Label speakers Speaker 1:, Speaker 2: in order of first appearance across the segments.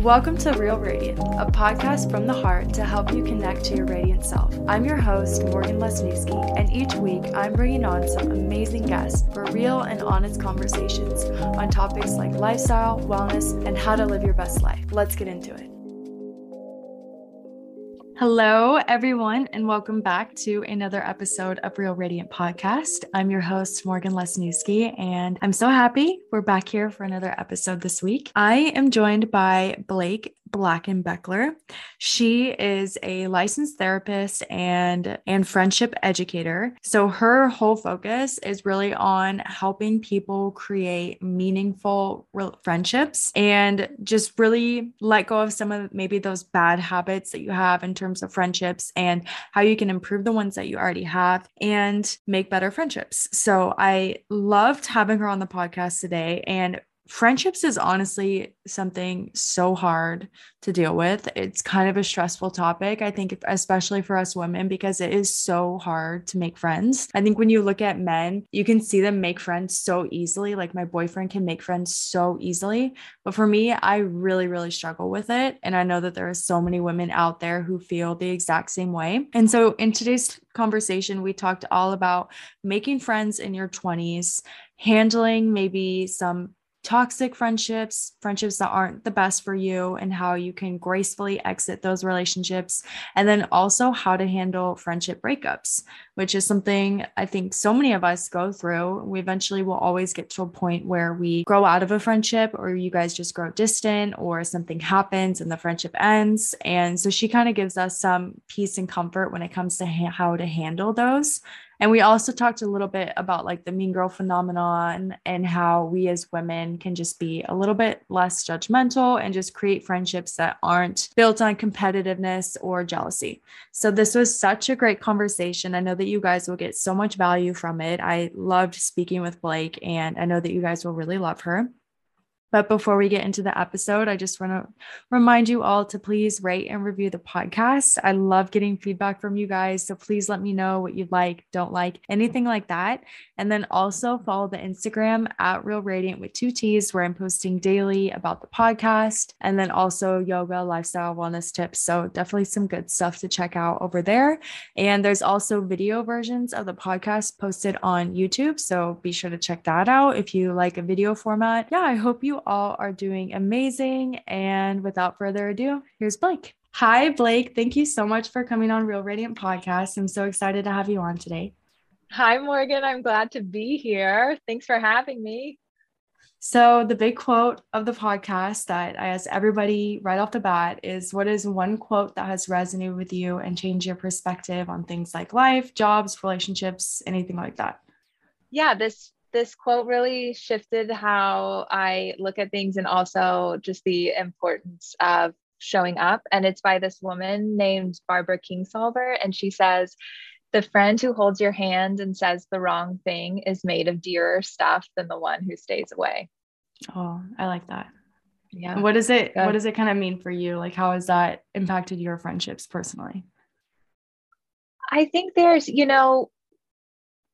Speaker 1: Welcome to Real Radiant, a podcast from the heart to help you connect to your radiant self. I'm your host, Morgan Lesniewski, and each week I'm bringing on some amazing guests for real and honest conversations on topics like lifestyle, wellness, and how to live your best life. Let's get into it. Hello, everyone, and welcome back to another episode of Real Radiant Podcast. I'm your host, Morgan Lesniewski, and I'm so happy we're back here for another episode this week. I am joined by Blake Blankenbecler. She is a licensed therapist and and friendship educator. So her whole focus is really on helping people create meaningful friendships and just really let go of some of maybe those bad habits that you have in terms of friendships and how you can improve the ones that you already have and make better friendships. So I loved having her on the podcast today and friendships is honestly something so hard to deal with. It's kind of a stressful topic, I think, especially for us women, because it is so hard to make friends. I think when you look at men, you can see them make friends so easily. Like my boyfriend can make friends so easily. But for me, I really, really struggle with it. And I know that there are so many women out there who feel the exact same way. And so in today's conversation, we talked all about making friends in your 20s, handling maybe some toxic friendships, friendships that aren't the best for you, and how you can gracefully exit those relationships. And then also how to handle friendship breakups, which is something I think so many of us go through. We eventually will always get to a point where we grow out of a friendship, or you guys just grow distant, or something happens and the friendship ends. And so she kind of gives us some peace and comfort when it comes to ha- how to handle those. And we also talked a little bit about like the mean girl phenomenon and how we as women can just be a little bit less judgmental and just create friendships that aren't built on competitiveness or jealousy. So this was such a great conversation. I know that you guys will get so much value from it. I loved speaking with Blake and I know that you guys will really love her. But before we get into the episode, I just want to remind you all to please rate and review the podcast. I love getting feedback from you guys. So please let me know what you like, don't like, anything like that. And then also follow the Instagram at Real Radiant with two T's, where I'm posting daily about the podcast and then also yoga, lifestyle, wellness tips. So definitely some good stuff to check out over there. And there's also video versions of the podcast posted on YouTube. So be sure to check that out if you like a video format. Yeah, I hope you all are doing amazing. And without further ado, here's Blake. Hi, Blake. Thank you so much for coming on Real Radiant Podcast. I'm so excited to have you on today.
Speaker 2: Hi, Morgan. I'm glad to be here. Thanks for having me.
Speaker 1: So, the big quote of the podcast that I ask everybody right off the bat is What is one quote that has resonated with you and changed your perspective on things like life, jobs, relationships, anything like that?
Speaker 2: Yeah, this this quote really shifted how I look at things and also just the importance of showing up. And it's by this woman named Barbara Kingsolver. And she says, The friend who holds your hand and says the wrong thing is made of dearer stuff than the one who stays away.
Speaker 1: Oh, I like that. Yeah. What does it Good. what does it kind of mean for you? Like how has that impacted your friendships personally?
Speaker 2: I think there's, you know,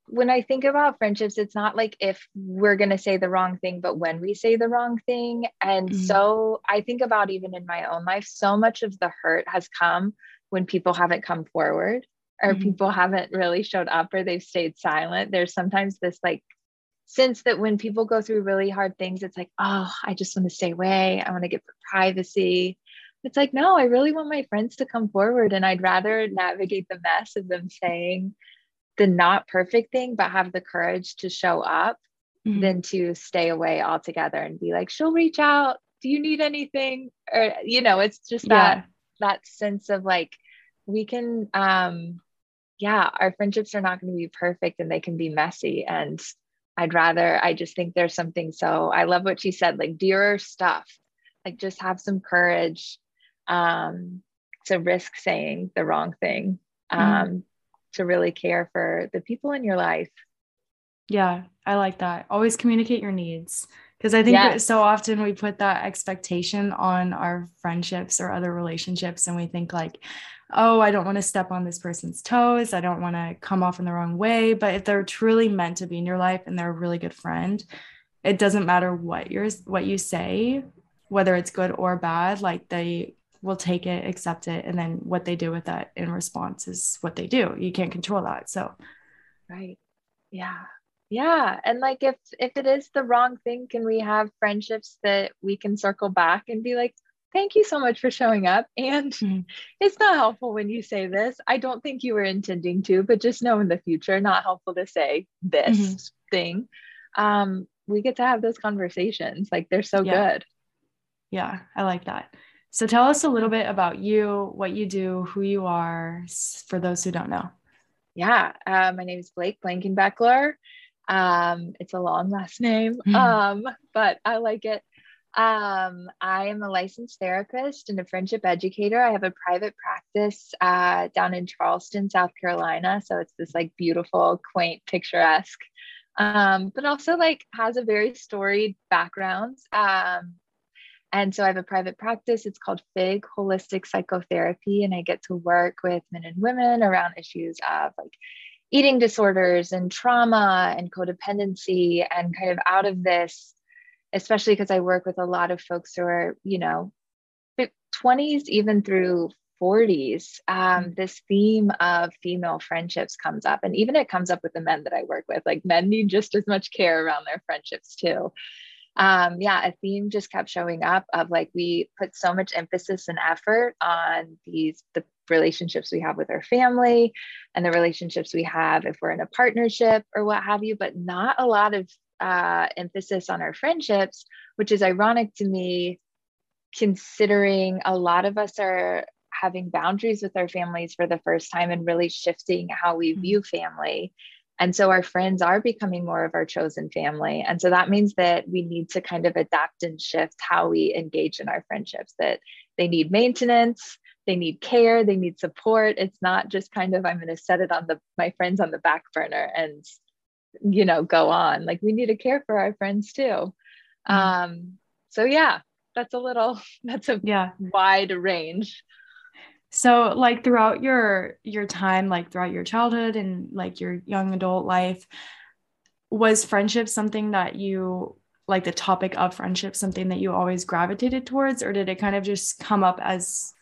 Speaker 2: when I think about friendships, it's not like if we're going to say the wrong thing, but when we say the wrong thing. And mm-hmm. so I think about even in my own life, so much of the hurt has come when people haven't come forward or mm-hmm. people haven't really showed up or they've stayed silent. There's sometimes this like sense that when people go through really hard things, it's like, oh, I just want to stay away. I want to get privacy. It's like, no, I really want my friends to come forward and I'd rather navigate the mess of them saying, the not perfect thing, but have the courage to show up mm-hmm. than to stay away altogether and be like, she'll reach out. Do you need anything? Or, you know, it's just that, yeah. that sense of like, we can, um, yeah, our friendships are not going to be perfect and they can be messy. And I'd rather, I just think there's something so, I love what she said, like dearer stuff, like just have some courage um, to risk saying the wrong thing. Mm-hmm. To really care for the people in your life.
Speaker 1: Yeah, I like that. Always communicate your needs. Because I think yes. so often we put that expectation on our friendships or other relationships, and we think, like, oh, I don't want to step on this person's toes. I don't want to come off in the wrong way. But if they're truly meant to be in your life and they're a really good friend, it doesn't matter what you're what you say whether it's good or bad, like they will take it, accept it, and then what they do with that in response is what they do. You can't control that. So,
Speaker 2: right. Yeah. Yeah. And like if if it is the wrong thing, can we have friendships that we can circle back and be like, thank you so much for showing up. And mm-hmm. it's not helpful when you say this. I don't think you were intending to, but just know in the future, not helpful to say this mm-hmm. thing. Um, we get to have those conversations. Like they're so yeah. good.
Speaker 1: Yeah, I like that. So tell us a little bit about you, what you do, who you are, for those who don't know.
Speaker 2: Yeah, uh, my name is Blake Blankenbecler. Um, it's a long last name, mm-hmm. um, but I like it. Um, I am a licensed therapist and a friendship educator. I have a private practice uh, down in Charleston, South Carolina. So it's this like beautiful, quaint, picturesque, um, but also like has a very storied background. Um, and so I have a private practice. It's called FIG Holistic Psychotherapy, and I get to work with men and women around issues of like eating disorders and trauma and codependency, and kind of out of this especially because I work with a lot of folks who are, you know, 20s even through 40s, um, mm-hmm. this theme of female friendships comes up. And even it comes up with the men that I work with. Like men need just as much care around their friendships too. Um, yeah, a theme just kept showing up of like we put so much emphasis and effort on these the relationships we have with our family and the relationships we have if we're in a partnership or what have you, but not a lot of uh, emphasis on our friendships, which is ironic to me, considering a lot of us are having boundaries with our families for the first time and really shifting how we mm-hmm. view family. And so our friends are becoming more of our chosen family. And so that means that we need to kind of adapt and shift how we engage in our friendships, that they need maintenance, they need care, they need support. It's not just kind of, I'm going to set it on the, my friends on the back burner and you know go on like we need to care for our friends too mm-hmm. um so yeah that's a little that's a yeah wide range
Speaker 1: so like throughout your your time like throughout your childhood and like your young adult life was friendship something that you like the topic of friendship something that you always gravitated towards or did it kind of just come up as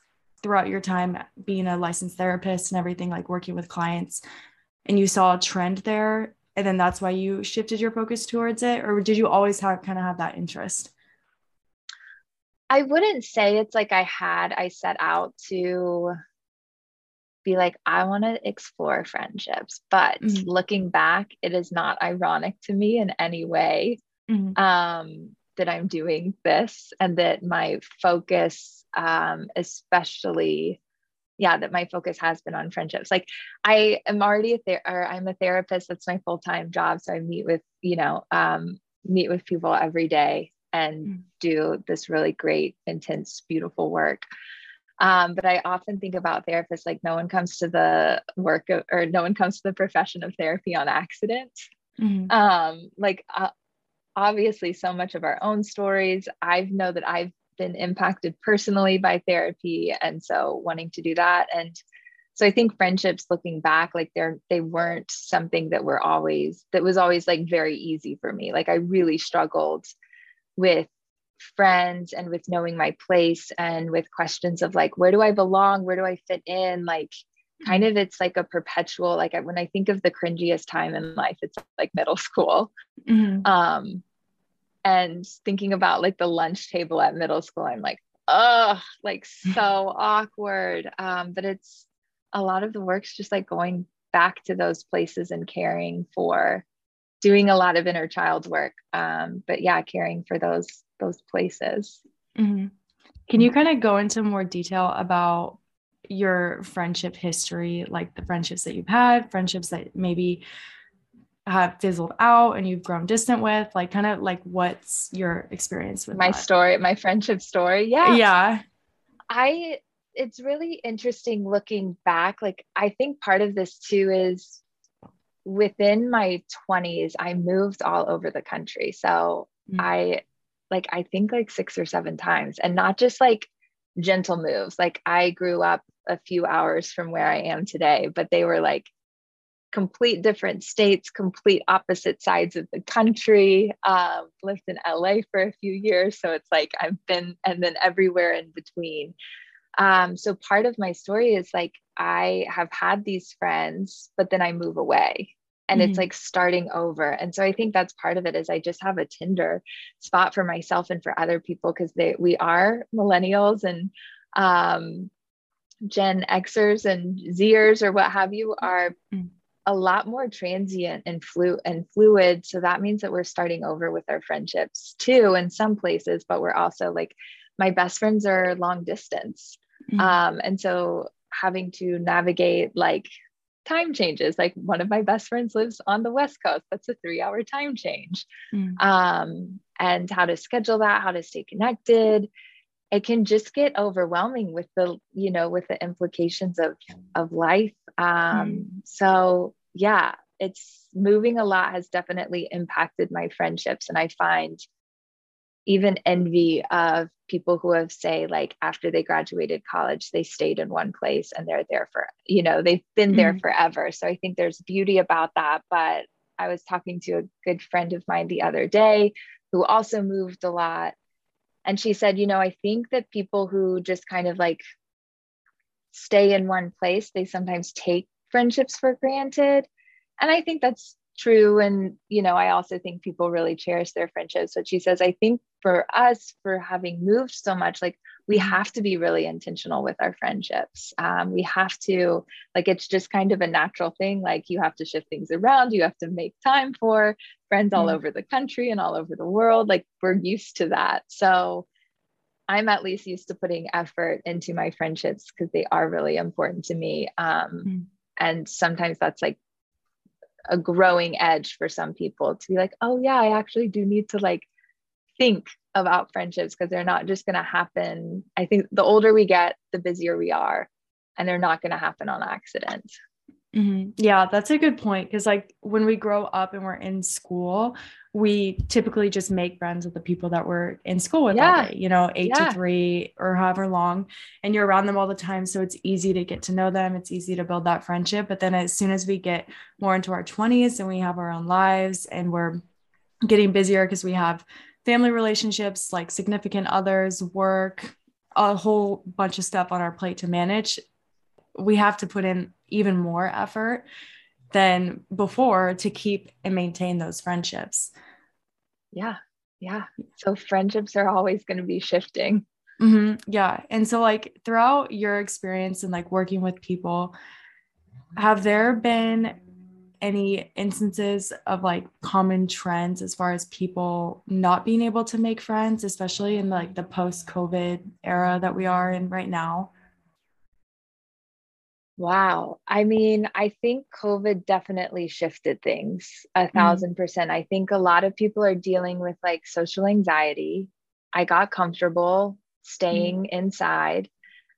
Speaker 1: throughout your time being a licensed therapist and everything like working with clients and you saw a trend there and then that's why you shifted your focus towards it or did you always have kind of have that interest
Speaker 2: i wouldn't say it's like i had i set out to be like i want to explore friendships but mm-hmm. looking back it is not ironic to me in any way mm-hmm. um, that i'm doing this and that my focus um, especially yeah that my focus has been on friendships like i am already a ther- or i'm a therapist that's my full-time job so i meet with you know um, meet with people every day and mm. do this really great intense beautiful work. Um, but i often think about therapists like no one comes to the work of, or no one comes to the profession of therapy on accident. Mm-hmm. um, like uh, obviously so much of our own stories. I know that i've been impacted personally by therapy and so wanting to do that. And so i think friendships looking back like they're they weren't something that were always that was always like very easy for me. Like i really struggled with friends and with knowing my place and with questions of like where do i belong where do i fit in like kind mm-hmm. of it's like a perpetual like when i think of the cringiest time in life it's like middle school mm-hmm. um and thinking about like the lunch table at middle school i'm like oh like so awkward um, but it's a lot of the work's just like going back to those places and caring for doing a lot of inner child work um, but yeah caring for those those places.
Speaker 1: Mm-hmm. can you kind of go into more detail about your friendship history like the friendships that you've had friendships that maybe have fizzled out and you've grown distant with? Like kind of like what's your experience with
Speaker 2: my that? story my friendship story? Yeah.
Speaker 1: Yeah.
Speaker 2: I it's really interesting looking back. Like i think part of this too is within my 20s i moved all over the country so mm-hmm. i like i think like six or seven times and not just like gentle moves like i grew up a few hours from where i am today but they were like complete different states, complete opposite sides of the country. Um, lived in LA for a few years. So it's like I've been, and then everywhere in between. Um, so part of my story is like I have had these friends, but then I move away and mm-hmm. it's like starting over. And so I think that's part of it is I just have a Tinder spot for myself and for other people because they we are millennials and um, Gen Xers and Zers or what have you are mm-hmm. a lot more transient and flu and fluid. So that means that we're starting over with our friendships too in some places, but we're also like my best friends are long distance. Mm-hmm. Um, and so having to navigate like time changes. Like one of my best friends lives on the West Coast. That's a three hour time change. Mm. Um, and how to schedule that, how to stay connected. It can just get overwhelming with the, you know, with the implications of of life. Um, mm. so yeah, it's moving a lot has definitely impacted my friendships. And I find even envy of people who have say like after they graduated college they stayed in one place and they're there for you know they've been mm-hmm. there forever so i think there's beauty about that but i was talking to a good friend of mine the other day who also moved a lot and she said you know i think that people who just kind of like stay in one place they sometimes take friendships for granted and i think that's true and you know i also think people really cherish their friendships but she says i think for us for having moved so much like we mm-hmm. have to be really intentional with our friendships um, we have to like it's just kind of a natural thing like you have to shift things around you have to make time for friends all mm-hmm. over the country and all over the world like we're used to that so i'm at least used to putting effort into my friendships because they are really important to me um, mm-hmm. and sometimes that's like a growing edge for some people to be like, oh yeah, I actually do need to like think about friendships because they're not just going to happen. I think the older we get, the busier we are, and they're not going to happen on accident.
Speaker 1: Mm-hmm. Yeah, that's a good point. Because, like, when we grow up and we're in school, we typically just make friends with the people that we're in school with yeah. all day, you know, eight yeah. to three or however long. And you're around them all the time. So it's easy to get to know them. It's easy to build that friendship. But then as soon as we get more into our 20s and we have our own lives and we're getting busier because we have family relationships, like significant others, work, a whole bunch of stuff on our plate to manage, we have to put in even more effort than before to keep and maintain those friendships.
Speaker 2: Yeah. Yeah. So friendships are always going to be shifting.
Speaker 1: Mm-hmm. Yeah. And so, like, throughout your experience and like working with people, have there been any instances of like common trends as far as people not being able to make friends, especially in like the post COVID era that we are in right now?
Speaker 2: Wow. I mean, I think COVID definitely shifted things a 1000 mm. percent. I think a lot of people are dealing with like social anxiety. I got comfortable staying mm. inside.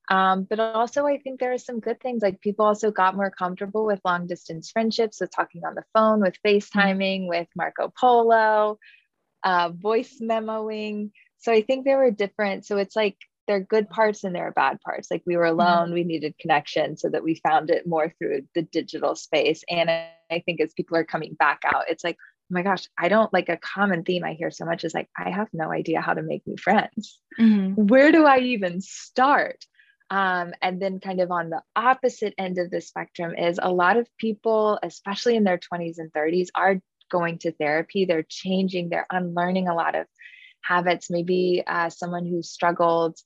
Speaker 2: Um, but also, I think there are some good things. Like people also got more comfortable with long distance friendships, with talking on the phone, with mm. FaceTiming, mm. with Marco Polo, uh, voice memoing. So I think there were different. So it's like there are good parts and there are bad parts. Like we were mm-hmm. alone, we needed connection so that we found it more through the digital space. And I think as people are coming back out, it's like, oh my gosh, I don't like a common theme I hear so much is like, I have no idea how to make new friends. Mm-hmm. Where do I even start? Um, and then, kind of on the opposite end of the spectrum, is a lot of people, especially in their 20s and 30s, are going to therapy. They're changing, they're unlearning a lot of habits. Maybe uh, someone who struggled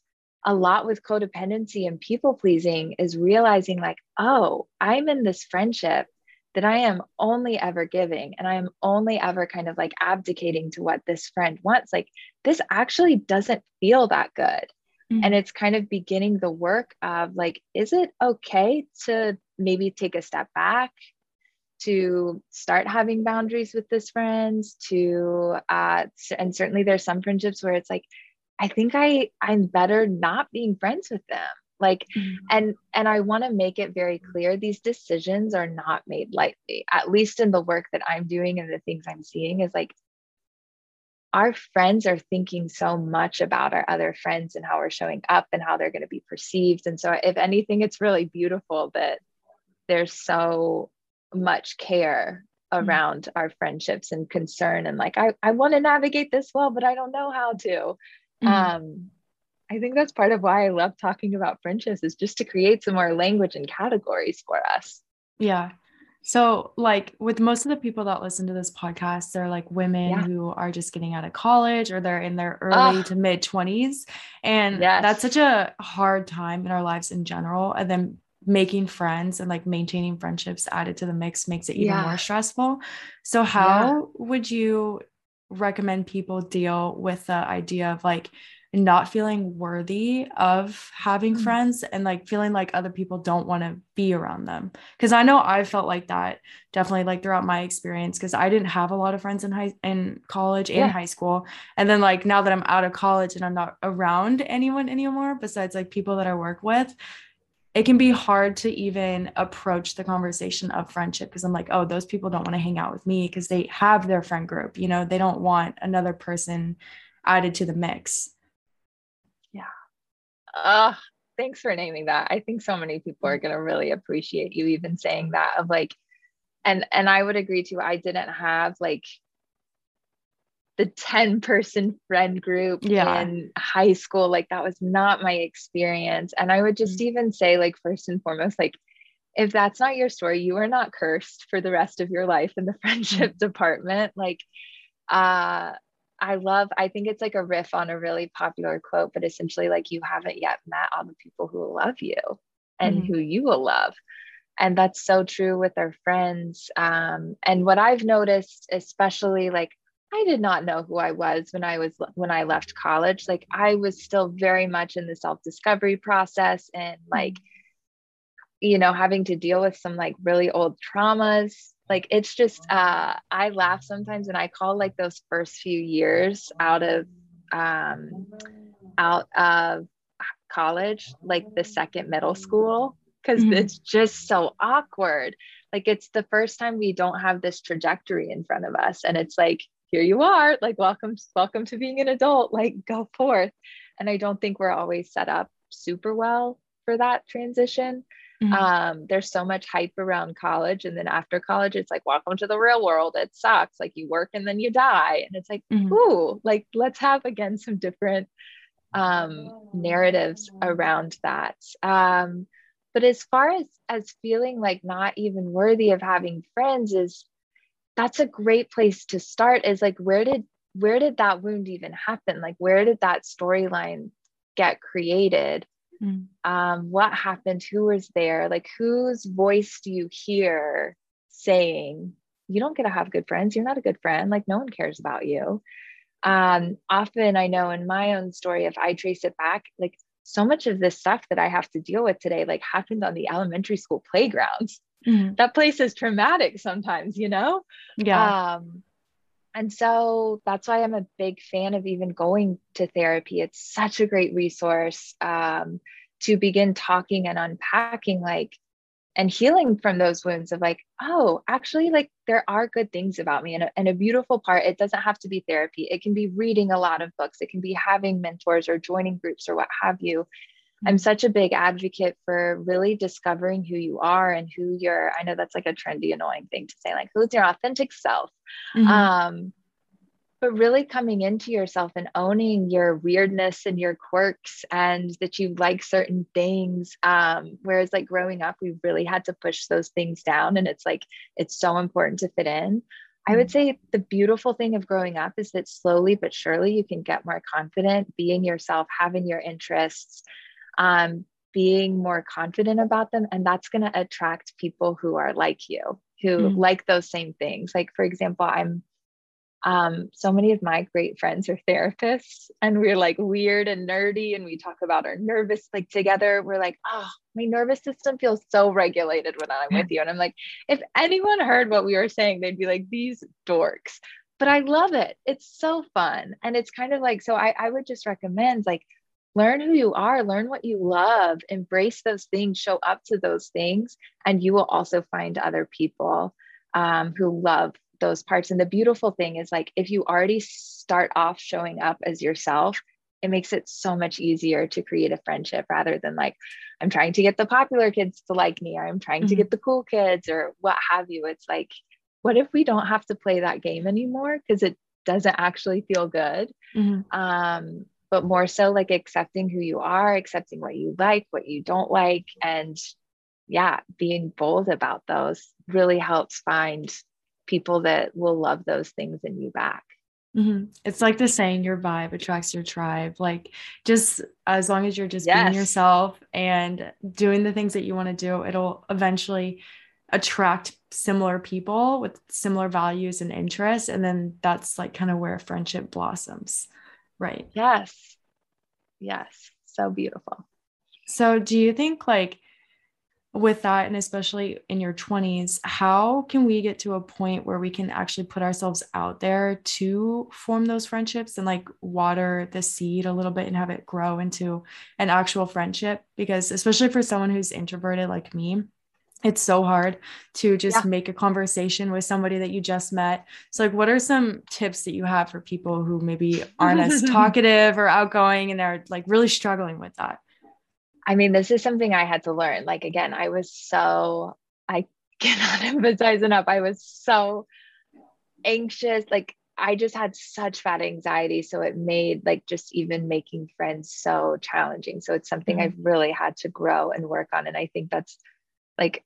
Speaker 2: a lot with codependency and people pleasing is realizing like oh i'm in this friendship that i am only ever giving and i am only ever kind of like abdicating to what this friend wants like this actually doesn't feel that good mm-hmm. and it's kind of beginning the work of like is it okay to maybe take a step back to start having boundaries with this friends to uh and certainly there's some friendships where it's like I think I I'm better not being friends with them. Like mm-hmm. and and I want to make it very clear these decisions are not made lightly. At least in the work that I'm doing and the things I'm seeing is like our friends are thinking so much about our other friends and how we're showing up and how they're going to be perceived. And so if anything it's really beautiful that they're so much care mm-hmm. around mm-hmm. our friendships and concern and like I, I want to navigate this well, but I don't know how to. Mm-hmm. Um, I think that's part of why I love talking about friendships is just to create some more language and categories for us.
Speaker 1: Yeah. So, like with most of the people that listen to this podcast, they're like women yeah. who are just getting out of college or they're in their early to mid 20s. And yes. that's such a hard time in our lives in general. And then making friends and like maintaining friendships added to the mix makes it even yeah. more stressful. So, how yeah. would you recommend people deal with the idea of like not feeling worthy of having mm-hmm. friends and like feeling like other people don't want to be around them. Cause I know I felt like that definitely like throughout my experience because I didn't have a lot of friends in high in college and yeah. high school. And then like now that I'm out of college and I'm not around anyone anymore besides like people that I work with, it can be hard to even approach the conversation of friendship because I'm like, oh, those people don't want to hang out with me because they have their friend group. You know, they don't want another person added to the mix. Yeah.
Speaker 2: Uh, thanks for naming that. I think so many people are going to really appreciate you even saying that of like, and, and I would agree too. I didn't have like the 10 person friend group yeah. in high school. Like that was not my experience. And I would just mm-hmm. even say like, first and foremost, like, if that's not your story, you are not cursed for the rest of your life in the friendship mm-hmm. department. Like, uh, I love, I think it's like a riff on a really popular quote, but essentially, like, you haven't yet met all the people who will love you and mm-hmm. who you will love. And that's so true with our friends. Um, and what I've noticed, especially like, I did not know who I was when I was when I left college. Like I was still very much in the self-discovery process and like you know having to deal with some like really old traumas like it's just uh i laugh sometimes and i call like those first few years out of um out of college like the second middle school because mm-hmm. it's just so awkward like it's the first time we don't have this trajectory in front of us and it's like here you are like welcome welcome to being an adult like go forth and i don't think we're always set up super well for that transition Mm-hmm. Um, there's so much hype around college. And then after college, it's like, welcome to the real world. It sucks. Like you work and then you die. And it's like, mm-hmm. ooh, like let's have again some different um, narratives around that. Um, but as far as as feeling like not even worthy of having friends is that's a great place to start is like where did where did that wound even happen like where did that storyline get created Mm. Um, what happened? Who was there? Like, whose voice do you hear saying, You don't get to have good friends. You're not a good friend. Like, no one cares about you. Um, often, I know in my own story, if I trace it back, like, so much of this stuff that I have to deal with today, like, happened on the elementary school playgrounds. Mm. That place is traumatic sometimes, you know?
Speaker 1: Yeah.
Speaker 2: Um, and so that's why I'm a big fan of even going to therapy. It's such a great resource um, to begin talking and unpacking, like, and healing from those wounds of like, oh, actually, like, there are good things about me. And a, and a beautiful part, it doesn't have to be therapy. It can be reading a lot of books, it can be having mentors or joining groups or what have you. I'm such a big advocate for really discovering who you are and who you're. I know that's like a trendy, annoying thing to say, like, who's your authentic self? Mm-hmm. Um, but really coming into yourself and owning your weirdness and your quirks and that you like certain things. Um, whereas, like, growing up, we really had to push those things down. And it's like, it's so important to fit in. I would mm-hmm. say the beautiful thing of growing up is that slowly but surely you can get more confident being yourself, having your interests, um, being more confident about them. And that's going to attract people who are like you, who mm. like those same things. Like, for example, I'm um, so many of my great friends are therapists and we're like weird and nerdy and we talk about our nervous like together we're like oh my nervous system feels so regulated when i'm with you and i'm like if anyone heard what we were saying they'd be like these dorks but i love it it's so fun and it's kind of like so i, I would just recommend like learn who you are, learn what you love, embrace those things, show up to those things, and you will also find other people um, who love those parts. And the beautiful thing is, like, if you already start off showing up as yourself, it makes it so much easier to create a friendship rather than like i'm trying to get the popular kids to like me or i'm trying mm-hmm. to get the cool kids or what have you it's like what if we don't have to play that game anymore because it doesn't actually feel good mm-hmm. um, but more so like accepting who you are accepting what you like what you don't like and yeah being bold about those really helps find people that will love those things in you back
Speaker 1: Mm-hmm. It's like the saying your vibe attracts your tribe. Like, just as long as you're just yes. being yourself and doing the things that you want to do, it'll eventually attract similar people with similar values and interests. And then that's like kind of where friendship blossoms. Right.
Speaker 2: Yes. Yes. So beautiful.
Speaker 1: So, do you think like with that and especially in your 20s how can we get to a point where we can actually put ourselves out there to form those friendships and like water the seed a little bit and have it grow into an actual friendship because especially for someone who's introverted like me it's so hard to just yeah. make a conversation with somebody that you just met. So, like, what are some tips that you have for people who maybe aren't as talkative or outgoing and they're like really struggling with that?
Speaker 2: I mean, this is something I had to learn. Like, again, I was so, I cannot emphasize enough. I was so anxious. Like, I just had such bad anxiety. So it made like just even making friends so challenging. So it's something mm-hmm. I've really had to grow and work on. And I think that's like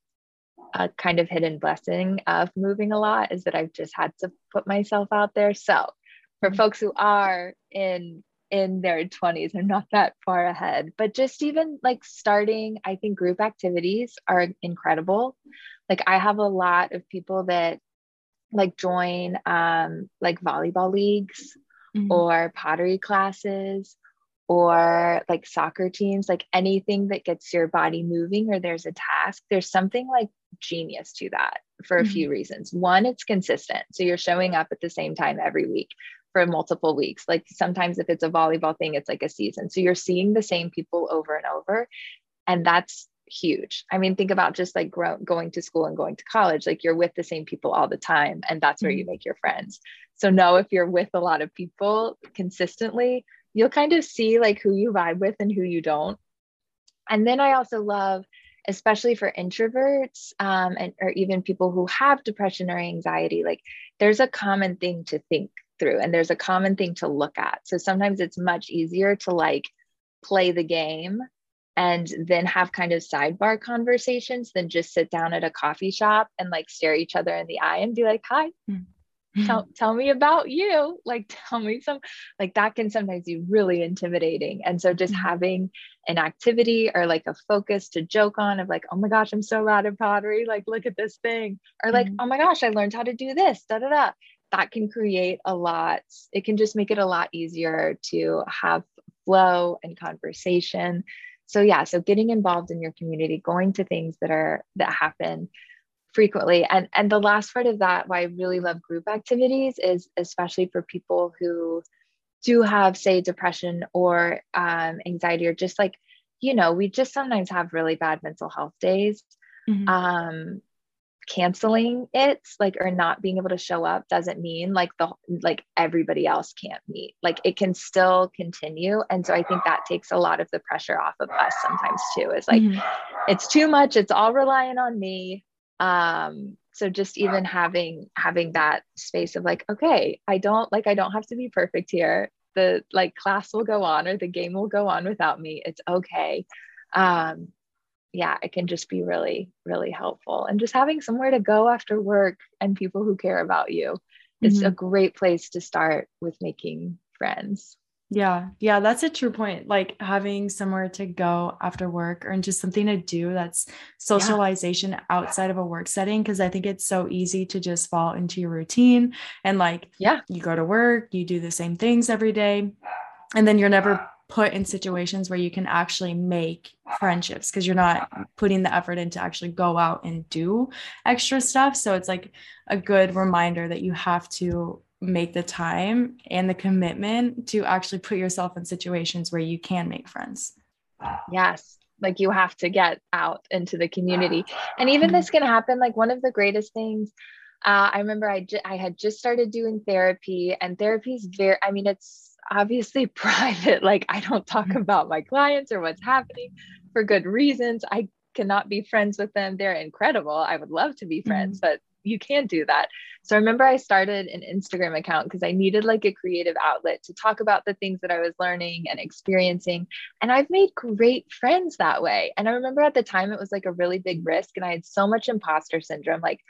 Speaker 2: a kind of hidden blessing of moving a lot is that I've just had to put myself out there. So for mm-hmm. folks who are in in their 20s they're not that far ahead but just even like starting i think group activities are incredible like i have a lot of people that like join um like volleyball leagues mm-hmm. or pottery classes or like soccer teams like anything that gets your body moving or there's a task there's something like genius to that for a mm-hmm. few reasons one it's consistent so you're showing up at the same time every week for multiple weeks. Like sometimes if it's a volleyball thing, it's like a season. So you're seeing the same people over and over. And that's huge. I mean, think about just like grow, going to school and going to college. Like you're with the same people all the time, and that's where mm-hmm. you make your friends. So know if you're with a lot of people consistently, you'll kind of see like who you vibe with and who you don't. And then I also love, especially for introverts um, and or even people who have depression or anxiety, like there's a common thing to think through and there's a common thing to look at. So sometimes it's much easier to like play the game and then have kind of sidebar conversations than just sit down at a coffee shop and like stare each other in the eye and be like, hi. Tell, tell me about you. Like, tell me some, like, that can sometimes be really intimidating. And so, just mm-hmm. having an activity or like a focus to joke on of like, oh my gosh, I'm so rad at pottery. Like, look at this thing. Or like, mm-hmm. oh my gosh, I learned how to do this. Da da da that can create a lot, it can just make it a lot easier to have flow and conversation. So yeah, so getting involved in your community, going to things that are that happen frequently. And and the last part of that, why I really love group activities is especially for people who do have, say, depression or um, anxiety, or just like, you know, we just sometimes have really bad mental health days. Mm-hmm. Um, canceling it like or not being able to show up doesn't mean like the like everybody else can't meet like it can still continue and so i think that takes a lot of the pressure off of us sometimes too is like mm-hmm. it's too much it's all relying on me um so just even having having that space of like okay i don't like i don't have to be perfect here the like class will go on or the game will go on without me it's okay um yeah, it can just be really, really helpful. And just having somewhere to go after work and people who care about you is mm-hmm. a great place to start with making friends.
Speaker 1: Yeah, yeah, that's a true point. Like having somewhere to go after work or just something to do that's socialization yeah. outside of a work setting. Cause I think it's so easy to just fall into your routine and like,
Speaker 2: yeah,
Speaker 1: you go to work, you do the same things every day, and then you're never put in situations where you can actually make friendships because you're not putting the effort in to actually go out and do extra stuff. So it's like a good reminder that you have to make the time and the commitment to actually put yourself in situations where you can make friends.
Speaker 2: Yes. Like you have to get out into the community. And even this can happen. Like one of the greatest things uh, I remember I had just started doing therapy, and therapy is very, I mean, it's obviously private. Like I don't talk mm-hmm. about my clients or what's happening for good reasons. I cannot be friends with them. They're incredible. I would love to be friends, mm-hmm. but you can't do that. So I remember I started an Instagram account because I needed like a creative outlet to talk about the things that I was learning and experiencing. And I've made great friends that way. And I remember at the time it was like a really big risk and I had so much imposter syndrome like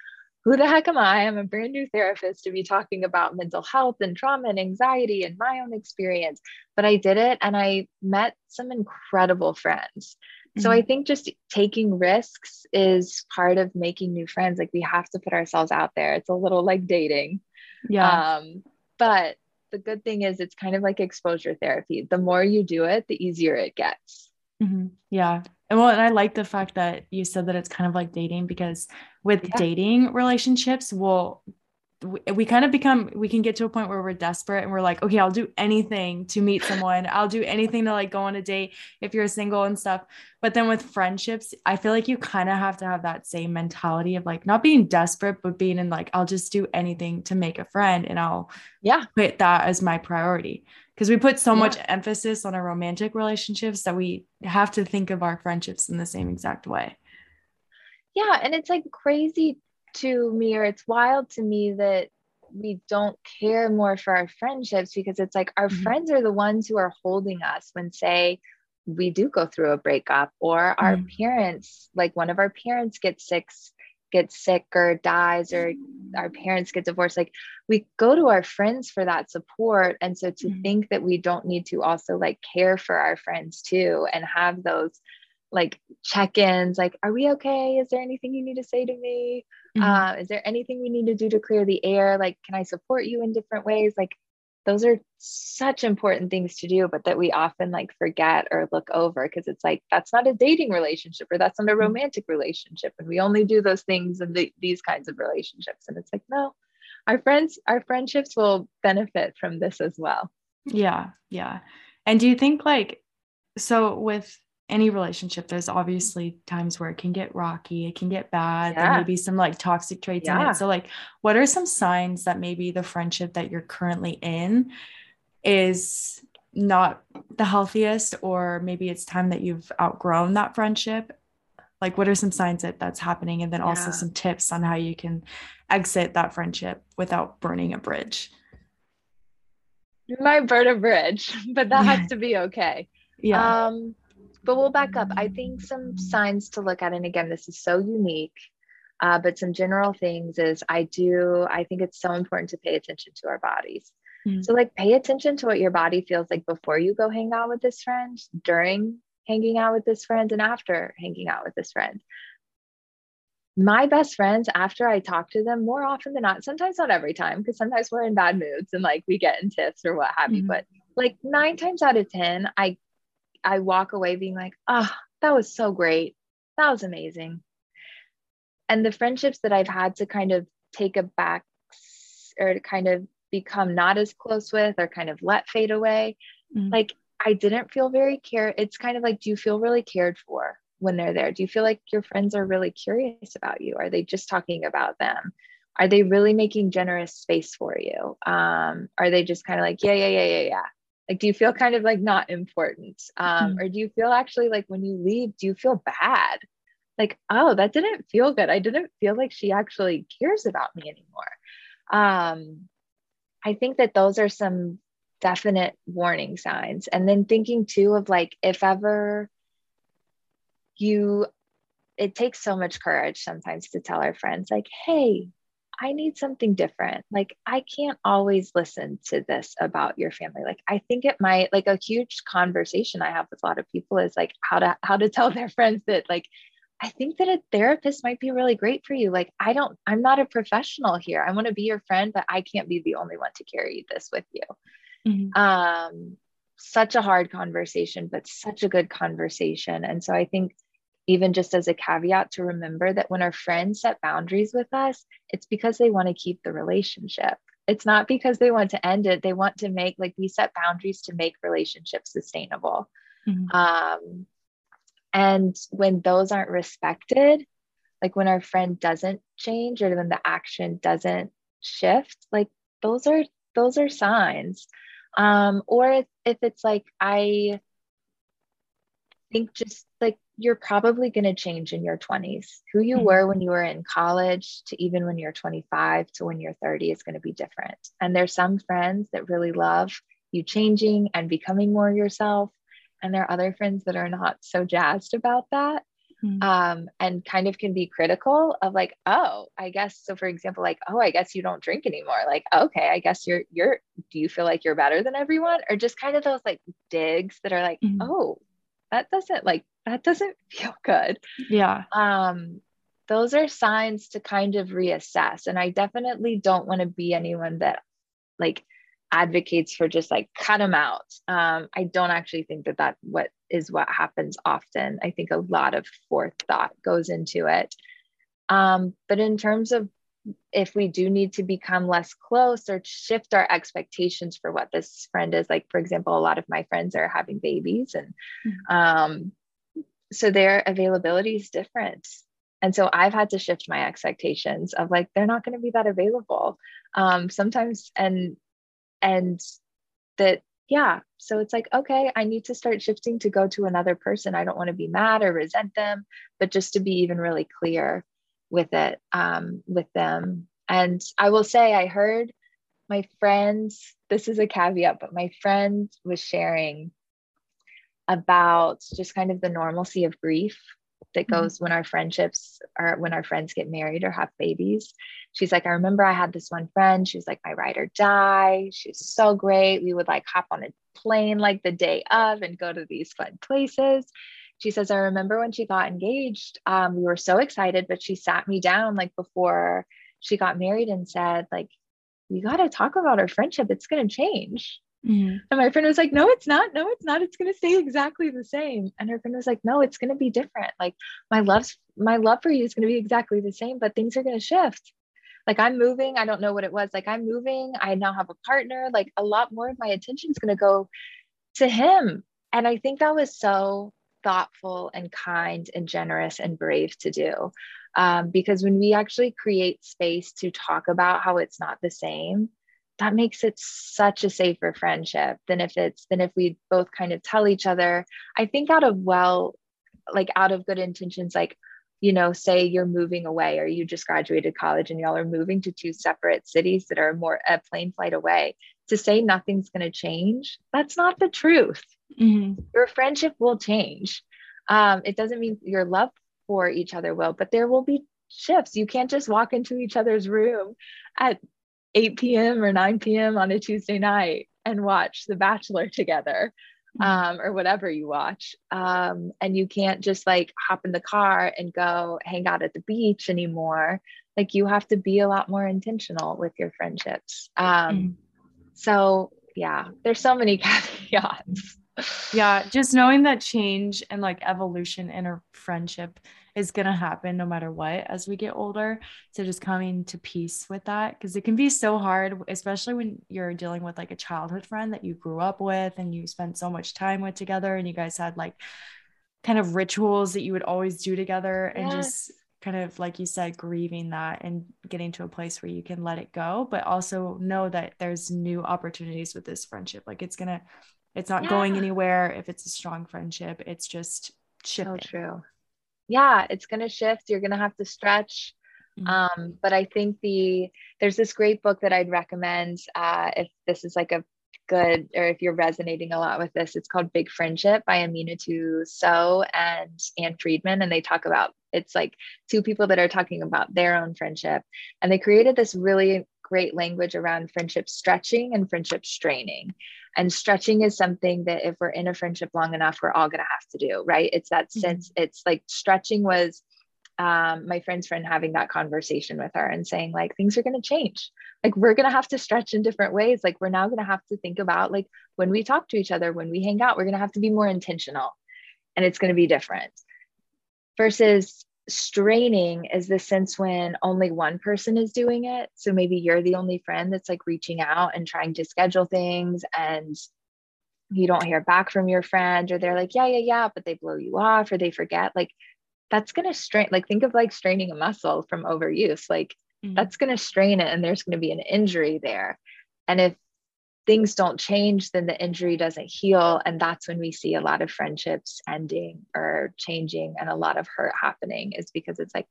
Speaker 2: who the heck am I? I'm a brand new therapist to be talking about mental health and trauma and anxiety and my own experience. But I did it and I met some incredible friends. So I mm-hmm. think just taking risks is part of making new friends. Like we have to put ourselves out there. It's a little like dating. Yeah. Um, but the good thing is it's kind of like exposure therapy. The more you do it, the easier it gets.
Speaker 1: Mm-hmm. Yeah. And well, and I like the fact that you said that it's kind of like dating because with yeah. dating relationships, we'll we, kind of become we can get to a point where we're desperate and we're like okay i'll do anything to meet someone i'll do anything to like go on a date if you're single and stuff but then with friendships i feel like you kind of have to have that same mentality of like not being desperate but being in like i'll just do anything to make a friend and i'll
Speaker 2: yeah
Speaker 1: put that as my priority because we put so yeah. much emphasis on our romantic relationships that we have to think of our friendships in the same exact way.
Speaker 2: Yeah. And it's like crazy to me, or it's wild to me that we don't care more for our friendships because it's like our mm-hmm. friends are the ones who are holding us when, say, we do go through a breakup or our mm-hmm. parents, like one of our parents gets sick gets sick or dies or our parents get divorced like we go to our friends for that support and so to mm-hmm. think that we don't need to also like care for our friends too and have those like check-ins like are we okay is there anything you need to say to me mm-hmm. uh, is there anything we need to do to clear the air like can i support you in different ways like those are such important things to do but that we often like forget or look over because it's like that's not a dating relationship or that's not a mm-hmm. romantic relationship and we only do those things in the, these kinds of relationships and it's like no our friends our friendships will benefit from this as well
Speaker 1: yeah yeah and do you think like so with any relationship, there's obviously times where it can get rocky, it can get bad. Yeah. There may be some like toxic traits yeah. in it. So, like, what are some signs that maybe the friendship that you're currently in is not the healthiest, or maybe it's time that you've outgrown that friendship? Like, what are some signs that that's happening? And then yeah. also some tips on how you can exit that friendship without burning a bridge.
Speaker 2: You might burn a bridge, but that has to be okay. Yeah. Um, but we'll back up. I think some signs to look at, and again, this is so unique, uh, but some general things is I do, I think it's so important to pay attention to our bodies. Mm-hmm. So, like, pay attention to what your body feels like before you go hang out with this friend, during hanging out with this friend, and after hanging out with this friend. My best friends, after I talk to them more often than not, sometimes not every time, because sometimes we're in bad moods and like we get in tiffs or what have mm-hmm. you, but like nine times out of 10, I I walk away being like, oh, that was so great. That was amazing. And the friendships that I've had to kind of take a back or to kind of become not as close with or kind of let fade away, mm-hmm. like I didn't feel very care. It's kind of like, do you feel really cared for when they're there? Do you feel like your friends are really curious about you? Are they just talking about them? Are they really making generous space for you? Um, are they just kind of like, yeah, yeah, yeah, yeah, yeah like do you feel kind of like not important? Um, mm-hmm. or do you feel actually like when you leave do you feel bad? Like oh that didn't feel good. I didn't feel like she actually cares about me anymore. Um, i think that those are some definite warning signs. And then thinking too of like if ever you it takes so much courage sometimes to tell our friends like hey I need something different. Like, I can't always listen to this about your family. Like, I think it might, like, a huge conversation I have with a lot of people is like how to, how to tell their friends that, like, I think that a therapist might be really great for you. Like, I don't, I'm not a professional here. I want to be your friend, but I can't be the only one to carry this with you. Mm-hmm. Um, such a hard conversation, but such a good conversation. And so I think even just as a caveat to remember that when our friends set boundaries with us, it's because they want to keep the relationship. It's not because they want to end it. They want to make, like, we set boundaries to make relationships sustainable. Mm-hmm. Um, and when those aren't respected, like when our friend doesn't change or when the action doesn't shift, like those are those are signs. Um, or if, if it's like, I think just like you're probably going to change in your 20s. Who you mm-hmm. were when you were in college to even when you're 25 to when you're 30 is going to be different. And there's some friends that really love you changing and becoming more yourself. And there are other friends that are not so jazzed about that. Mm-hmm. Um, and kind of can be critical of like, oh, I guess so. For example, like, oh, I guess you don't drink anymore. Like, okay, I guess you're you're. Do you feel like you're better than everyone, or just kind of those like digs that are like, mm-hmm. oh, that doesn't like that doesn't feel good.
Speaker 1: Yeah.
Speaker 2: Um, those are signs to kind of reassess. And I definitely don't want to be anyone that like advocates for just like cut them out. Um, I don't actually think that that what is what happens often. I think a lot of forethought goes into it. Um, but in terms of if we do need to become less close or shift our expectations for what this friend is like for example a lot of my friends are having babies and mm-hmm. um, so their availability is different. And so i've had to shift my expectations of like they're not going to be that available. Um, sometimes and and that yeah so it's like okay i need to start shifting to go to another person. I don't want to be mad or resent them but just to be even really clear with it um, with them. And I will say, I heard my friends, this is a caveat, but my friend was sharing about just kind of the normalcy of grief that mm-hmm. goes when our friendships or when our friends get married or have babies. She's like, I remember I had this one friend. She's like, my ride or die. She's so great. We would like hop on a plane like the day of and go to these fun places she says, I remember when she got engaged, um, we were so excited, but she sat me down like before she got married and said, like, we got to talk about our friendship. It's going to change. Mm-hmm. And my friend was like, no, it's not. No, it's not. It's going to stay exactly the same. And her friend was like, no, it's going to be different. Like my love's, my love for you is going to be exactly the same, but things are going to shift. Like I'm moving. I don't know what it was. Like I'm moving. I now have a partner. Like a lot more of my attention is going to go to him. And I think that was so thoughtful and kind and generous and brave to do. Um, because when we actually create space to talk about how it's not the same, that makes it such a safer friendship than if it's than if we both kind of tell each other. I think out of well, like out of good intentions, like you know, say you're moving away or you just graduated college and y'all are moving to two separate cities that are more a plane flight away. To say nothing's going to change, that's not the truth. Mm-hmm. Your friendship will change. Um, it doesn't mean your love for each other will, but there will be shifts. You can't just walk into each other's room at 8 p.m. or 9 p.m. on a Tuesday night and watch The Bachelor together mm-hmm. um, or whatever you watch. Um, and you can't just like hop in the car and go hang out at the beach anymore. Like you have to be a lot more intentional with your friendships. Um, mm-hmm. So, yeah, there's so many caveats
Speaker 1: yeah just knowing that change and like evolution in a friendship is going to happen no matter what as we get older so just coming to peace with that because it can be so hard especially when you're dealing with like a childhood friend that you grew up with and you spent so much time with together and you guys had like kind of rituals that you would always do together and yes. just kind of like you said grieving that and getting to a place where you can let it go but also know that there's new opportunities with this friendship like it's to it's not yeah. going anywhere if it's a strong friendship. It's just shifting.
Speaker 2: So true. Yeah, it's going to shift. You're going to have to stretch. Mm-hmm. Um, but I think the there's this great book that I'd recommend uh, if this is like a good or if you're resonating a lot with this. It's called Big Friendship by Aminatou Sow and Ann Friedman, and they talk about it's like two people that are talking about their own friendship, and they created this really great language around friendship stretching and friendship straining. And stretching is something that if we're in a friendship long enough, we're all going to have to do, right? It's that mm-hmm. sense, it's like stretching was um, my friend's friend having that conversation with her and saying, like, things are going to change. Like, we're going to have to stretch in different ways. Like, we're now going to have to think about, like, when we talk to each other, when we hang out, we're going to have to be more intentional and it's going to be different versus straining is the sense when only one person is doing it. So maybe you're the only friend that's like reaching out and trying to schedule things and you don't hear back from your friend or they're like, yeah, yeah, yeah, but they blow you off or they forget. Like that's going to strain, like think of like straining a muscle from overuse. Like mm-hmm. that's going to strain it and there's going to be an injury there. And if things don't change, then the injury doesn't heal. And that's when we see a lot of friendships ending or changing and a lot of hurt happening, is because it's like,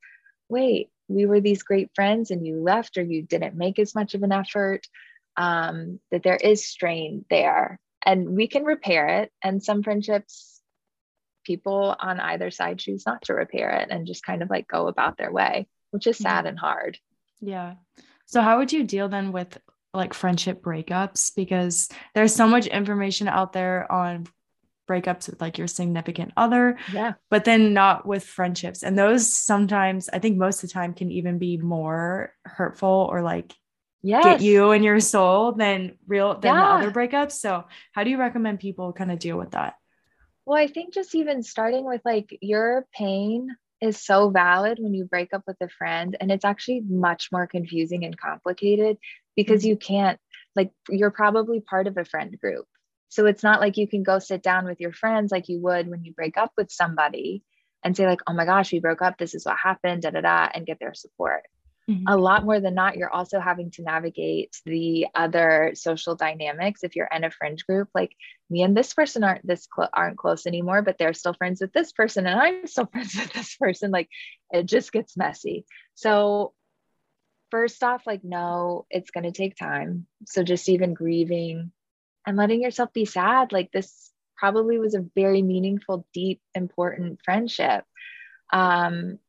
Speaker 2: wait, we were these great friends and you left or you didn't make as much of an effort. Um, that there is strain there and we can repair it. And some friendships, people on either side choose not to repair it and just kind of like go about their way, which is sad and hard.
Speaker 1: Yeah. So, how would you deal then with like friendship breakups? Because there's so much information out there on breakups with like your significant other.
Speaker 2: Yeah.
Speaker 1: But then not with friendships. And those sometimes, I think most of the time, can even be more hurtful or like yes. get you and your soul than real than yeah. the other breakups. So, how do you recommend people kind of deal with that?
Speaker 2: Well, I think just even starting with like your pain is so valid when you break up with a friend and it's actually much more confusing and complicated because mm-hmm. you can't like you're probably part of a friend group so it's not like you can go sit down with your friends like you would when you break up with somebody and say like oh my gosh we broke up this is what happened da da da and get their support Mm-hmm. A lot more than not, you're also having to navigate the other social dynamics. If you're in a friend group, like me and this person aren't this cl- aren't close anymore, but they're still friends with this person, and I'm still friends with this person. Like it just gets messy. So first off, like no, it's going to take time. So just even grieving and letting yourself be sad, like this probably was a very meaningful, deep, important friendship. Um,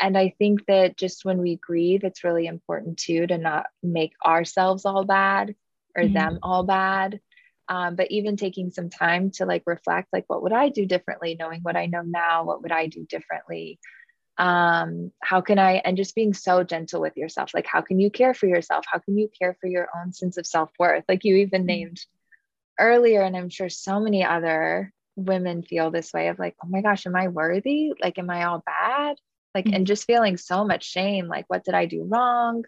Speaker 2: and I think that just when we grieve, it's really important too to not make ourselves all bad or mm-hmm. them all bad. Um, but even taking some time to like reflect, like, what would I do differently? Knowing what I know now, what would I do differently? Um, how can I, and just being so gentle with yourself, like, how can you care for yourself? How can you care for your own sense of self worth? Like you even mm-hmm. named earlier, and I'm sure so many other women feel this way of like, oh my gosh, am I worthy? Like, am I all bad? like mm-hmm. and just feeling so much shame like what did i do wrong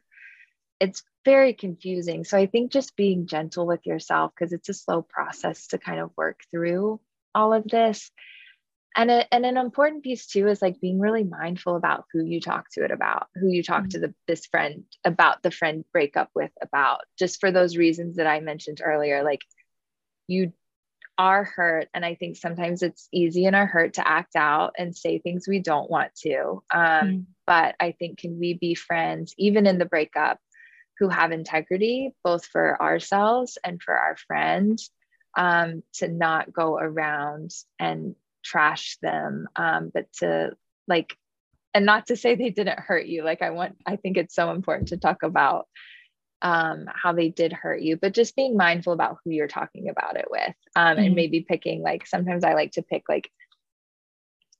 Speaker 2: it's very confusing so i think just being gentle with yourself because it's a slow process to kind of work through all of this and, a, and an important piece too is like being really mindful about who you talk to it about who you talk mm-hmm. to the, this friend about the friend breakup with about just for those reasons that i mentioned earlier like you are hurt and i think sometimes it's easy in our hurt to act out and say things we don't want to um, mm. but i think can we be friends even in the breakup who have integrity both for ourselves and for our friends um, to not go around and trash them um, but to like and not to say they didn't hurt you like i want i think it's so important to talk about um, how they did hurt you, but just being mindful about who you're talking about it with. Um, mm-hmm. And maybe picking, like, sometimes I like to pick like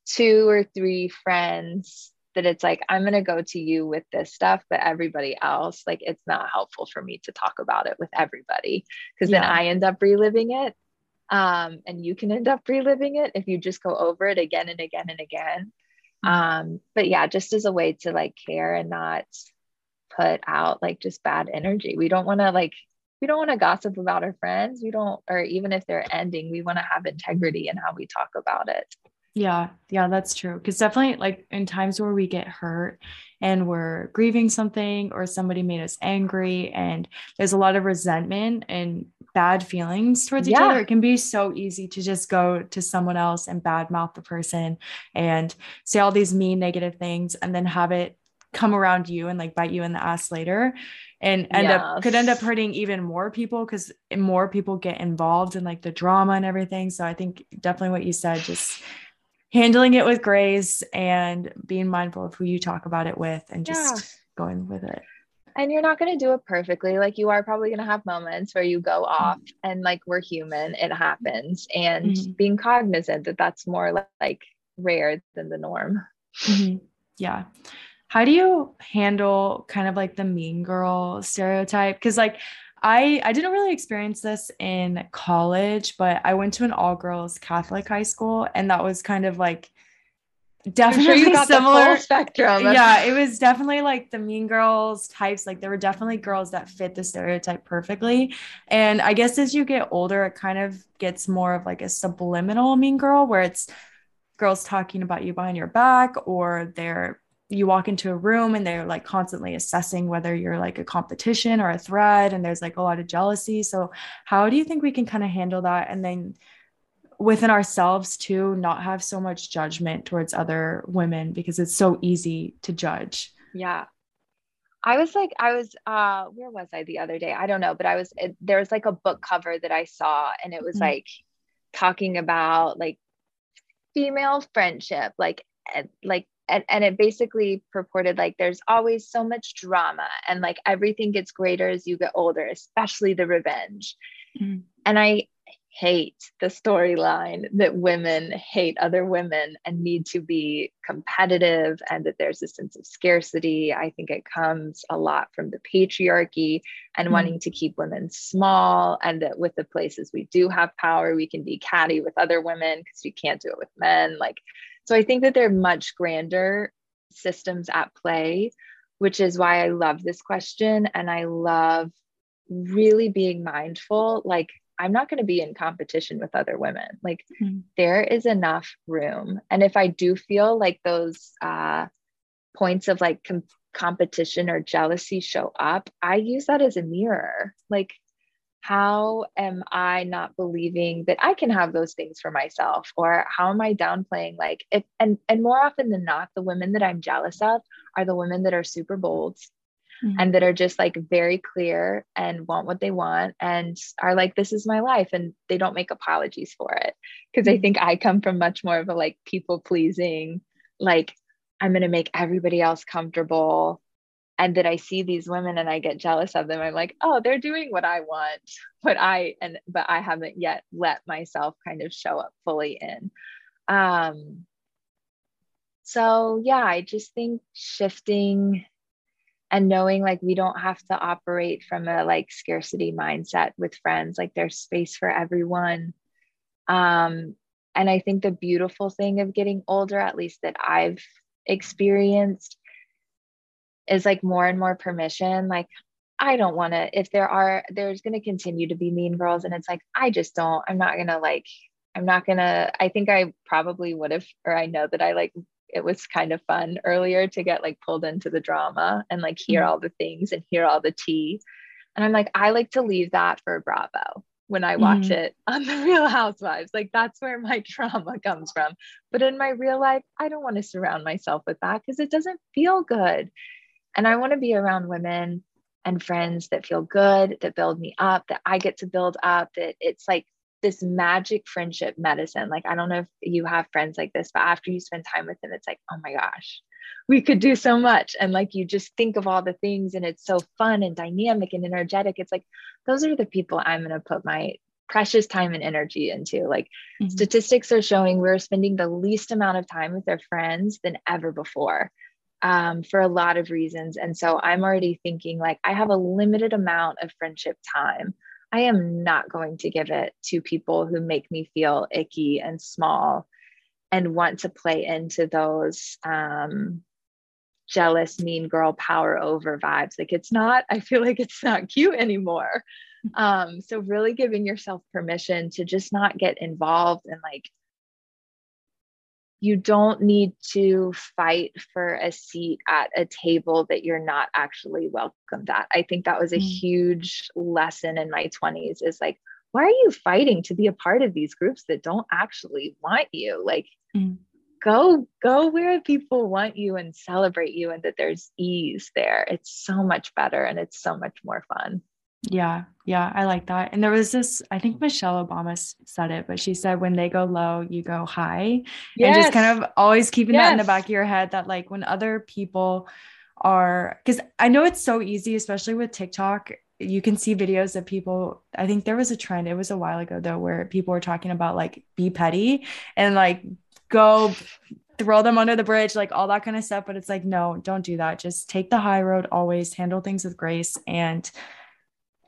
Speaker 2: two or three friends that it's like, I'm going to go to you with this stuff, but everybody else, like, it's not helpful for me to talk about it with everybody because yeah. then I end up reliving it. Um, and you can end up reliving it if you just go over it again and again and again. Mm-hmm. Um, but yeah, just as a way to like care and not put out like just bad energy. We don't want to like we don't want to gossip about our friends. We don't or even if they're ending, we want to have integrity in how we talk about it.
Speaker 1: Yeah, yeah, that's true. Cuz definitely like in times where we get hurt and we're grieving something or somebody made us angry and there's a lot of resentment and bad feelings towards yeah. each other, it can be so easy to just go to someone else and badmouth the person and say all these mean negative things and then have it come around you and like bite you in the ass later and end yes. up could end up hurting even more people because more people get involved in like the drama and everything so i think definitely what you said just handling it with grace and being mindful of who you talk about it with and just yeah. going with it
Speaker 2: and you're not going to do it perfectly like you are probably going to have moments where you go mm-hmm. off mm-hmm. and like we're human it happens and mm-hmm. being cognizant that that's more like rare than the norm
Speaker 1: mm-hmm. yeah how do you handle kind of like the mean girl stereotype? Because like I I didn't really experience this in college, but I went to an all girls Catholic high school, and that was kind of like definitely sure similar
Speaker 2: spectrum.
Speaker 1: yeah, it was definitely like the mean girls types. Like there were definitely girls that fit the stereotype perfectly. And I guess as you get older, it kind of gets more of like a subliminal mean girl where it's girls talking about you behind your back or they're you walk into a room and they're like constantly assessing whether you're like a competition or a threat and there's like a lot of jealousy so how do you think we can kind of handle that and then within ourselves too not have so much judgment towards other women because it's so easy to judge
Speaker 2: yeah I was like, I was, uh, where was I the other day? I don't know, but I was, it, there was like a book cover that I saw and it was mm-hmm. like talking about like female friendship, like, like and, and it basically purported like there's always so much drama and like everything gets greater as you get older especially the revenge mm. and i hate the storyline that women hate other women and need to be competitive and that there's a sense of scarcity i think it comes a lot from the patriarchy and mm. wanting to keep women small and that with the places we do have power we can be catty with other women because we can't do it with men like so I think that there are much grander systems at play, which is why I love this question. And I love really being mindful. Like, I'm not going to be in competition with other women. Like, mm-hmm. there is enough room. And if I do feel like those uh, points of like com- competition or jealousy show up, I use that as a mirror. Like, how am I not believing that I can have those things for myself? Or how am I downplaying like if and and more often than not, the women that I'm jealous of are the women that are super bold mm-hmm. and that are just like very clear and want what they want and are like, this is my life. And they don't make apologies for it. because mm-hmm. I think I come from much more of a like people pleasing, like I'm gonna make everybody else comfortable and that I see these women and I get jealous of them. I'm like, oh, they're doing what I want, but I and but I haven't yet let myself kind of show up fully in. Um so yeah, I just think shifting and knowing like we don't have to operate from a like scarcity mindset with friends, like there's space for everyone. Um and I think the beautiful thing of getting older, at least that I've experienced, is like more and more permission like i don't want to if there are there's going to continue to be mean girls and it's like i just don't i'm not going to like i'm not going to i think i probably would have or i know that i like it was kind of fun earlier to get like pulled into the drama and like hear mm-hmm. all the things and hear all the tea and i'm like i like to leave that for bravo when I watch mm-hmm. it on the Real Housewives. Like that's where my trauma comes from. But in my real life, I don't want to surround myself with that because it doesn't feel good. And I want to be around women and friends that feel good, that build me up, that I get to build up, that it's like this magic friendship medicine. Like, I don't know if you have friends like this, but after you spend time with them, it's like, oh my gosh, we could do so much. And like, you just think of all the things and it's so fun and dynamic and energetic. It's like, those are the people I'm going to put my precious time and energy into. Like, mm-hmm. statistics are showing we're spending the least amount of time with our friends than ever before um, for a lot of reasons. And so I'm already thinking like I have a limited amount of friendship time. I am not going to give it to people who make me feel icky and small and want to play into those um, jealous, mean girl power over vibes. Like it's not, I feel like it's not cute anymore. Um, so really giving yourself permission to just not get involved in like you don't need to fight for a seat at a table that you're not actually welcomed at. I think that was a mm. huge lesson in my 20s is like, why are you fighting to be a part of these groups that don't actually want you? Like, mm. go, go where people want you and celebrate you, and that there's ease there. It's so much better and it's so much more fun.
Speaker 1: Yeah, yeah, I like that. And there was this, I think Michelle Obama said it, but she said when they go low, you go high. Yes. And just kind of always keeping yes. that in the back of your head that like when other people are because I know it's so easy, especially with TikTok. You can see videos of people. I think there was a trend, it was a while ago though, where people were talking about like be petty and like go throw them under the bridge, like all that kind of stuff. But it's like, no, don't do that. Just take the high road, always handle things with grace and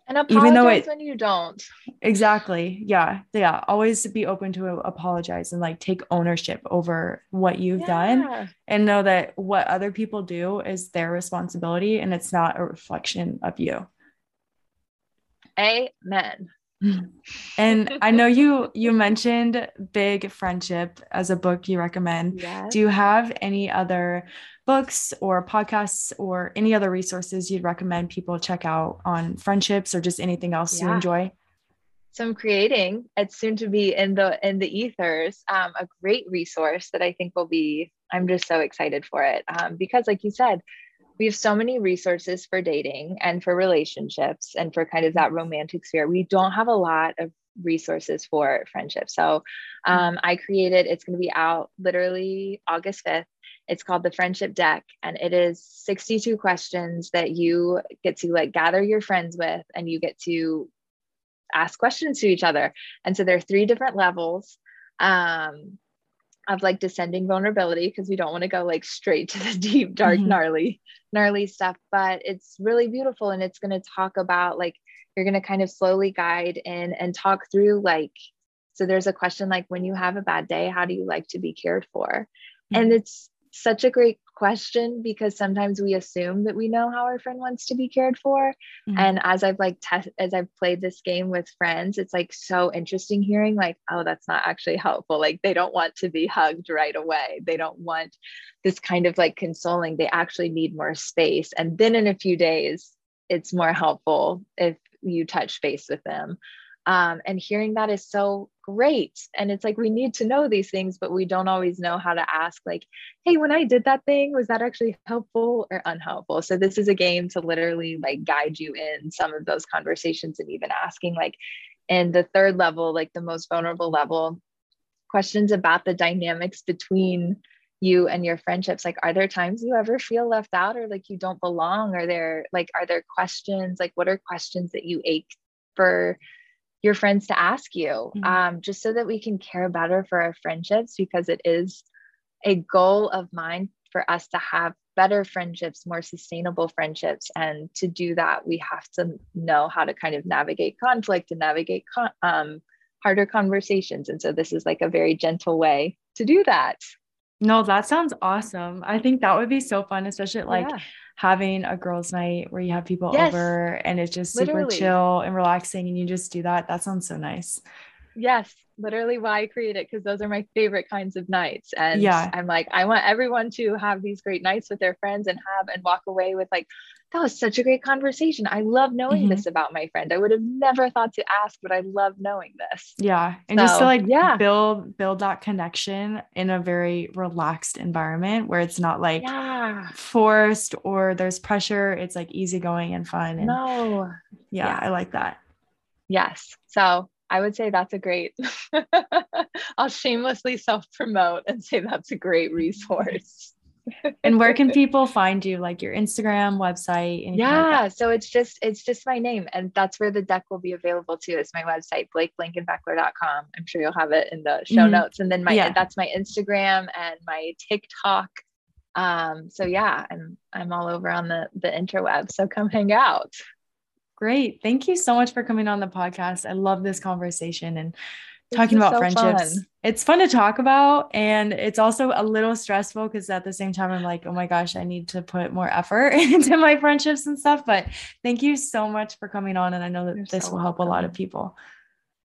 Speaker 2: and apologize even though it, when you don't.
Speaker 1: Exactly. Yeah. Yeah. Always be open to apologize and like take ownership over what you've yeah. done and know that what other people do is their responsibility and it's not a reflection of you.
Speaker 2: Amen.
Speaker 1: And I know you you mentioned Big Friendship as a book you recommend. Yes. Do you have any other books or podcasts or any other resources you'd recommend people check out on friendships or just anything else yeah. you enjoy?
Speaker 2: So I'm creating. It's soon to be in the in the ethers. Um, a great resource that I think will be. I'm just so excited for it um, because, like you said, we have so many resources for dating and for relationships and for kind of that romantic sphere. We don't have a lot of resources for friendship. So um, I created. It's going to be out literally August 5th. It's called the Friendship Deck, and it is 62 questions that you get to like gather your friends with, and you get to ask questions to each other. And so there are three different levels um, of like descending vulnerability because we don't want to go like straight to the deep, dark, mm-hmm. gnarly, gnarly stuff. But it's really beautiful, and it's going to talk about like you're going to kind of slowly guide in and talk through like. So there's a question like when you have a bad day, how do you like to be cared for? Mm-hmm. And it's such a great question because sometimes we assume that we know how our friend wants to be cared for. Mm-hmm. and as i've like test as i've played this game with friends it's like so interesting hearing like oh that's not actually helpful. Like they don't want to be hugged right away. They don't want this kind of like consoling. They actually need more space. And then in a few days it's more helpful if you touch base with them um, and hearing that is so great. And it's like we need to know these things, but we don't always know how to ask, like, hey, when I did that thing, was that actually helpful or unhelpful? So this is a game to literally like guide you in some of those conversations and even asking, like, in the third level, like the most vulnerable level, questions about the dynamics between you and your friendships like are there times you ever feel left out or like you don't belong are there like are there questions like what are questions that you ache for your friends to ask you mm-hmm. um, just so that we can care better for our friendships because it is a goal of mine for us to have better friendships more sustainable friendships. And to do that we have to know how to kind of navigate conflict and navigate con- um, harder conversations. And so this is like a very gentle way to do that.
Speaker 1: No that sounds awesome. I think that would be so fun especially like yeah having a girls' night where you have people yes, over and it's just super literally. chill and relaxing and you just do that. That sounds so nice.
Speaker 2: Yes, literally why I create it because those are my favorite kinds of nights. And yeah, I'm like, I want everyone to have these great nights with their friends and have and walk away with like, that was such a great conversation. I love knowing mm-hmm. this about my friend. I would have never thought to ask, but I love knowing this.
Speaker 1: Yeah. And so, just to like yeah. build build that connection in a very relaxed environment where it's not like yeah. forced or there's pressure. It's like easygoing and fun. And
Speaker 2: no.
Speaker 1: Yeah, yeah, I like that.
Speaker 2: Yes. So I would say that's a great, I'll shamelessly self promote and say that's a great resource.
Speaker 1: And where can people find you like your instagram website
Speaker 2: yeah like so it's just it's just my name and that's where the deck will be available too it's my website blakeblankenbecler.com i'm sure you'll have it in the show mm-hmm. notes and then my yeah. that's my instagram and my tiktok um so yeah i'm i'm all over on the the interweb so come hang out
Speaker 1: Great. Thank you so much for coming on the podcast. I love this conversation and talking about so friendships. Fun. It's fun to talk about and it's also a little stressful because at the same time I'm like, oh my gosh, I need to put more effort into my friendships and stuff. But thank you so much for coming on. And I know that You're this so will help welcome. a lot of people.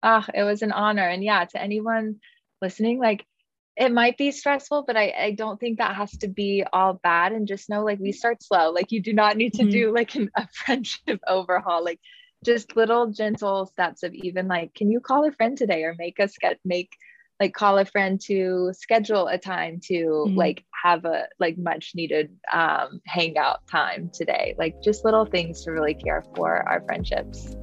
Speaker 2: Ah, oh, it was an honor. And yeah, to anyone listening, like it might be stressful, but I, I don't think that has to be all bad. And just know, like, we start slow. Like, you do not need to mm-hmm. do like an, a friendship overhaul. Like, just little gentle steps of even like, can you call a friend today or make us get make like call a friend to schedule a time to mm-hmm. like have a like much needed um hangout time today. Like, just little things to really care for our friendships.